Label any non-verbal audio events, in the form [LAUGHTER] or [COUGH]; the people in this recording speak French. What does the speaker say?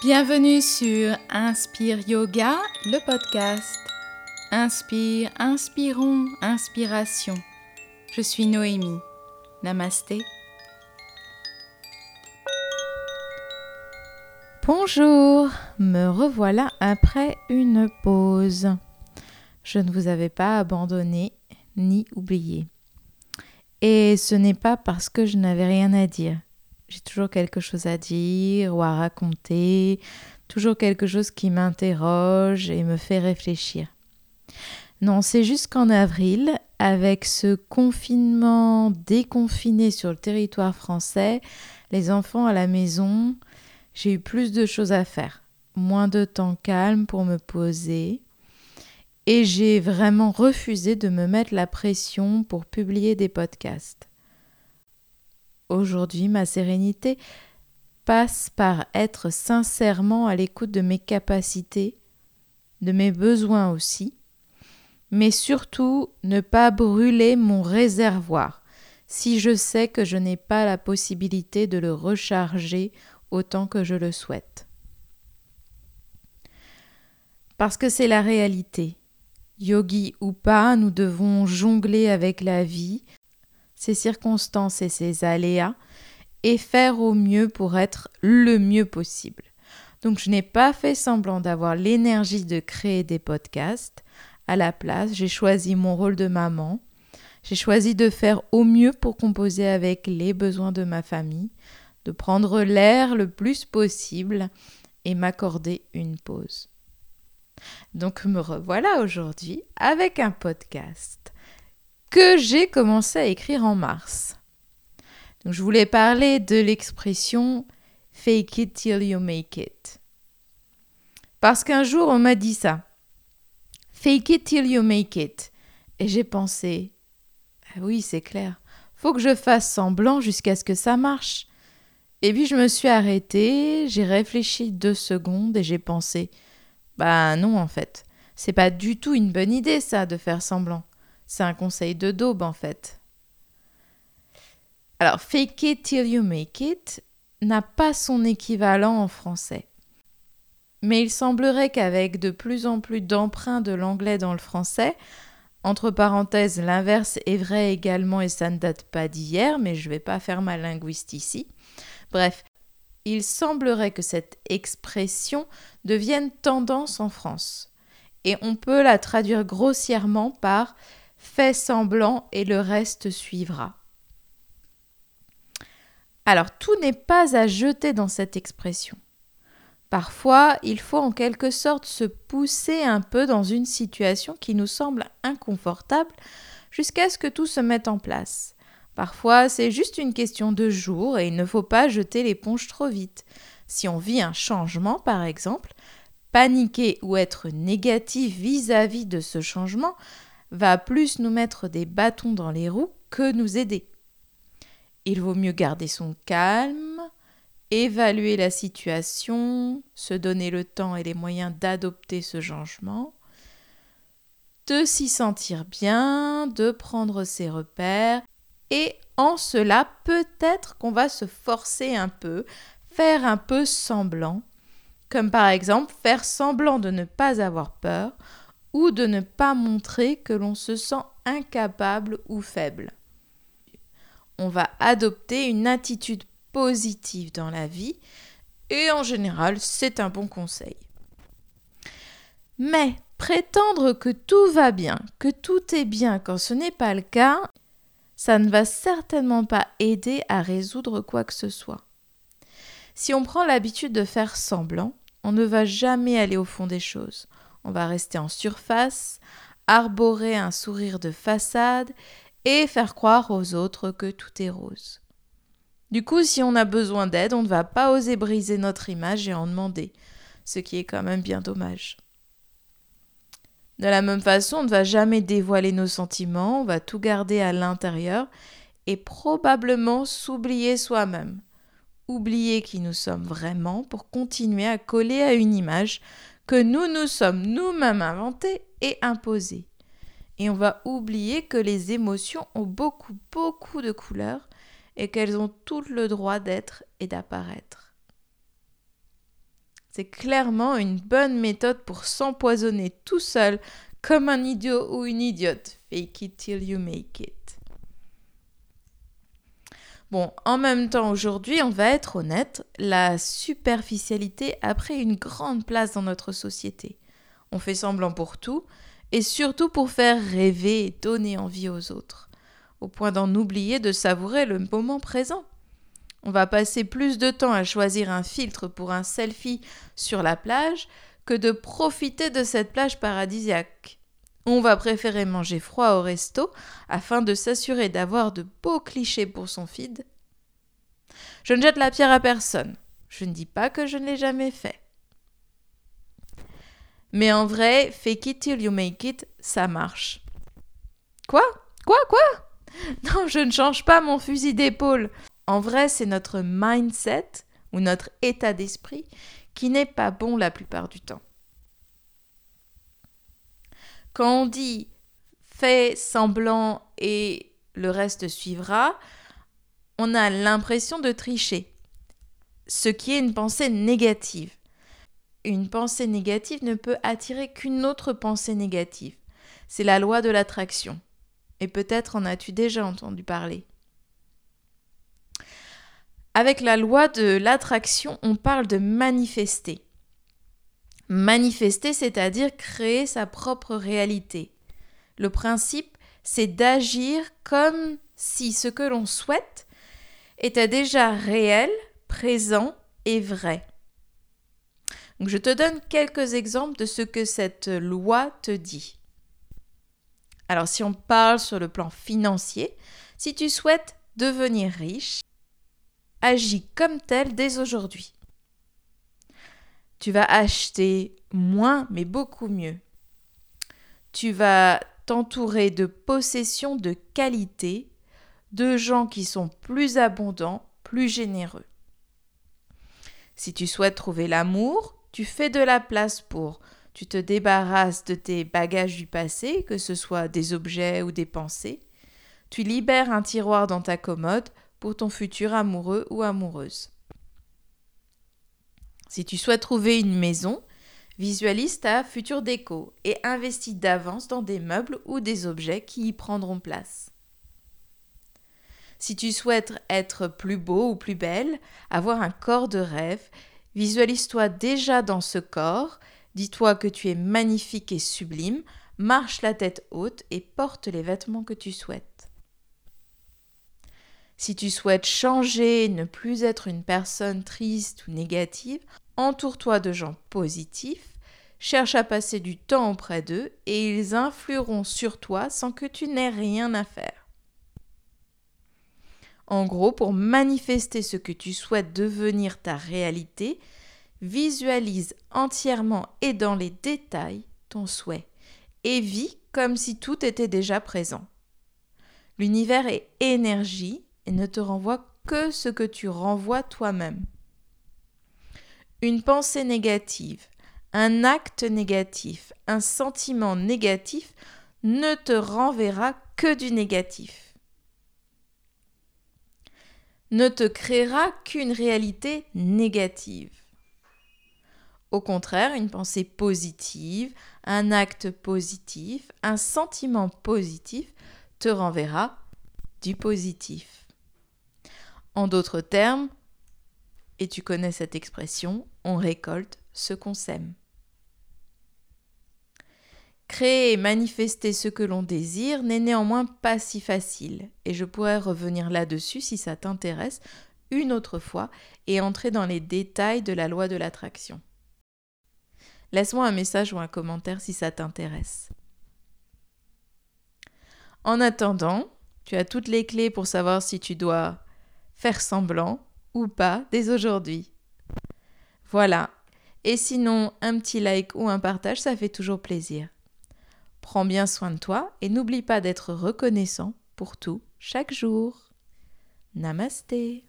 Bienvenue sur Inspire Yoga, le podcast. Inspire, inspirons, inspiration. Je suis Noémie. Namasté. Bonjour, me revoilà après une pause. Je ne vous avais pas abandonné ni oublié. Et ce n'est pas parce que je n'avais rien à dire. J'ai toujours quelque chose à dire ou à raconter, toujours quelque chose qui m'interroge et me fait réfléchir. Non, c'est juste qu'en avril, avec ce confinement déconfiné sur le territoire français, les enfants à la maison, j'ai eu plus de choses à faire, moins de temps calme pour me poser, et j'ai vraiment refusé de me mettre la pression pour publier des podcasts. Aujourd'hui, ma sérénité passe par être sincèrement à l'écoute de mes capacités, de mes besoins aussi, mais surtout ne pas brûler mon réservoir si je sais que je n'ai pas la possibilité de le recharger autant que je le souhaite. Parce que c'est la réalité. Yogi ou pas, nous devons jongler avec la vie, ses circonstances et ses aléas, et faire au mieux pour être le mieux possible. Donc je n'ai pas fait semblant d'avoir l'énergie de créer des podcasts. À la place, j'ai choisi mon rôle de maman. J'ai choisi de faire au mieux pour composer avec les besoins de ma famille, de prendre l'air le plus possible et m'accorder une pause. Donc me revoilà aujourd'hui avec un podcast que j'ai commencé à écrire en mars. Donc je voulais parler de l'expression fake it till you make it. Parce qu'un jour on m'a dit ça. Fake it till you make it. Et j'ai pensé, ah oui c'est clair, faut que je fasse semblant jusqu'à ce que ça marche. Et puis je me suis arrêtée, j'ai réfléchi deux secondes et j'ai pensé, bah non, en fait. C'est pas du tout une bonne idée, ça, de faire semblant. C'est un conseil de daube, en fait. Alors, fake it till you make it n'a pas son équivalent en français. Mais il semblerait qu'avec de plus en plus d'emprunts de l'anglais dans le français, entre parenthèses, l'inverse est vrai également et ça ne date pas d'hier, mais je ne vais pas faire ma linguiste ici. Bref, il semblerait que cette expression devienne tendance en France. Et on peut la traduire grossièrement par fais semblant et le reste suivra. Alors tout n'est pas à jeter dans cette expression. Parfois, il faut en quelque sorte se pousser un peu dans une situation qui nous semble inconfortable jusqu'à ce que tout se mette en place. Parfois, c'est juste une question de jours et il ne faut pas jeter l'éponge trop vite. Si on vit un changement, par exemple, paniquer ou être négatif vis-à-vis de ce changement va plus nous mettre des bâtons dans les roues que nous aider. Il vaut mieux garder son calme, évaluer la situation, se donner le temps et les moyens d'adopter ce changement, de s'y sentir bien, de prendre ses repères et en cela, peut-être qu'on va se forcer un peu, faire un peu semblant, comme par exemple faire semblant de ne pas avoir peur ou de ne pas montrer que l'on se sent incapable ou faible. On va adopter une attitude positive dans la vie et en général, c'est un bon conseil. Mais prétendre que tout va bien, que tout est bien quand ce n'est pas le cas, ça ne va certainement pas aider à résoudre quoi que ce soit. Si on prend l'habitude de faire semblant, on ne va jamais aller au fond des choses. On va rester en surface, arborer un sourire de façade et faire croire aux autres que tout est rose. Du coup, si on a besoin d'aide, on ne va pas oser briser notre image et en demander, ce qui est quand même bien dommage. De la même façon, on ne va jamais dévoiler nos sentiments, on va tout garder à l'intérieur et probablement s'oublier soi-même. Oublier qui nous sommes vraiment pour continuer à coller à une image que nous nous sommes nous-mêmes inventés et imposés. Et on va oublier que les émotions ont beaucoup, beaucoup de couleurs et qu'elles ont tout le droit d'être et d'apparaître. C'est clairement une bonne méthode pour s'empoisonner tout seul comme un idiot ou une idiote. Fake it till you make it. Bon, en même temps, aujourd'hui, on va être honnête, la superficialité a pris une grande place dans notre société. On fait semblant pour tout, et surtout pour faire rêver et donner envie aux autres, au point d'en oublier de savourer le moment présent. On va passer plus de temps à choisir un filtre pour un selfie sur la plage que de profiter de cette plage paradisiaque. On va préférer manger froid au resto afin de s'assurer d'avoir de beaux clichés pour son feed. Je ne jette la pierre à personne. Je ne dis pas que je ne l'ai jamais fait. Mais en vrai, fake it till you make it, ça marche. Quoi? Quoi? Quoi? [LAUGHS] Non, je ne change pas mon fusil d'épaule. En vrai, c'est notre mindset ou notre état d'esprit qui n'est pas bon la plupart du temps. Quand on dit fais semblant et le reste suivra, on a l'impression de tricher, ce qui est une pensée négative. Une pensée négative ne peut attirer qu'une autre pensée négative. C'est la loi de l'attraction. Et peut-être en as-tu déjà entendu parler. Avec la loi de l'attraction, on parle de manifester. Manifester, c'est-à-dire créer sa propre réalité. Le principe, c'est d'agir comme si ce que l'on souhaite était déjà réel, présent et vrai. je te donne quelques exemples de ce que cette loi te dit. Alors si on parle sur le plan financier, si tu souhaites devenir riche, agis comme tel dès aujourd'hui tu vas acheter moins mais beaucoup mieux. Tu vas t'entourer de possessions de qualité, de gens qui sont plus abondants, plus généreux. Si tu souhaites trouver l'amour, tu fais de la place pour. Tu te débarrasses de tes bagages du passé, que ce soit des objets ou des pensées. Tu libères un tiroir dans ta commode pour ton futur amoureux ou amoureuse. Si tu souhaites trouver une maison, visualise ta future déco et investis d'avance dans des meubles ou des objets qui y prendront place. Si tu souhaites être plus beau ou plus belle, avoir un corps de rêve, visualise-toi déjà dans ce corps, dis-toi que tu es magnifique et sublime, marche la tête haute et porte les vêtements que tu souhaites. Si tu souhaites changer, ne plus être une personne triste ou négative, entoure-toi de gens positifs, cherche à passer du temps auprès d'eux et ils influeront sur toi sans que tu n'aies rien à faire. En gros, pour manifester ce que tu souhaites devenir ta réalité, visualise entièrement et dans les détails ton souhait et vis comme si tout était déjà présent. L'univers est énergie et ne te renvoie que ce que tu renvoies toi-même. Une pensée négative, un acte négatif, un sentiment négatif ne te renverra que du négatif. Ne te créera qu'une réalité négative. Au contraire, une pensée positive, un acte positif, un sentiment positif te renverra du positif. En d'autres termes, et tu connais cette expression, on récolte ce qu'on sème. Créer et manifester ce que l'on désire n'est néanmoins pas si facile, et je pourrais revenir là-dessus si ça t'intéresse une autre fois et entrer dans les détails de la loi de l'attraction. Laisse-moi un message ou un commentaire si ça t'intéresse. En attendant, tu as toutes les clés pour savoir si tu dois faire semblant ou pas dès aujourd'hui. Voilà. Et sinon, un petit like ou un partage, ça fait toujours plaisir. Prends bien soin de toi et n'oublie pas d'être reconnaissant pour tout chaque jour. Namasté.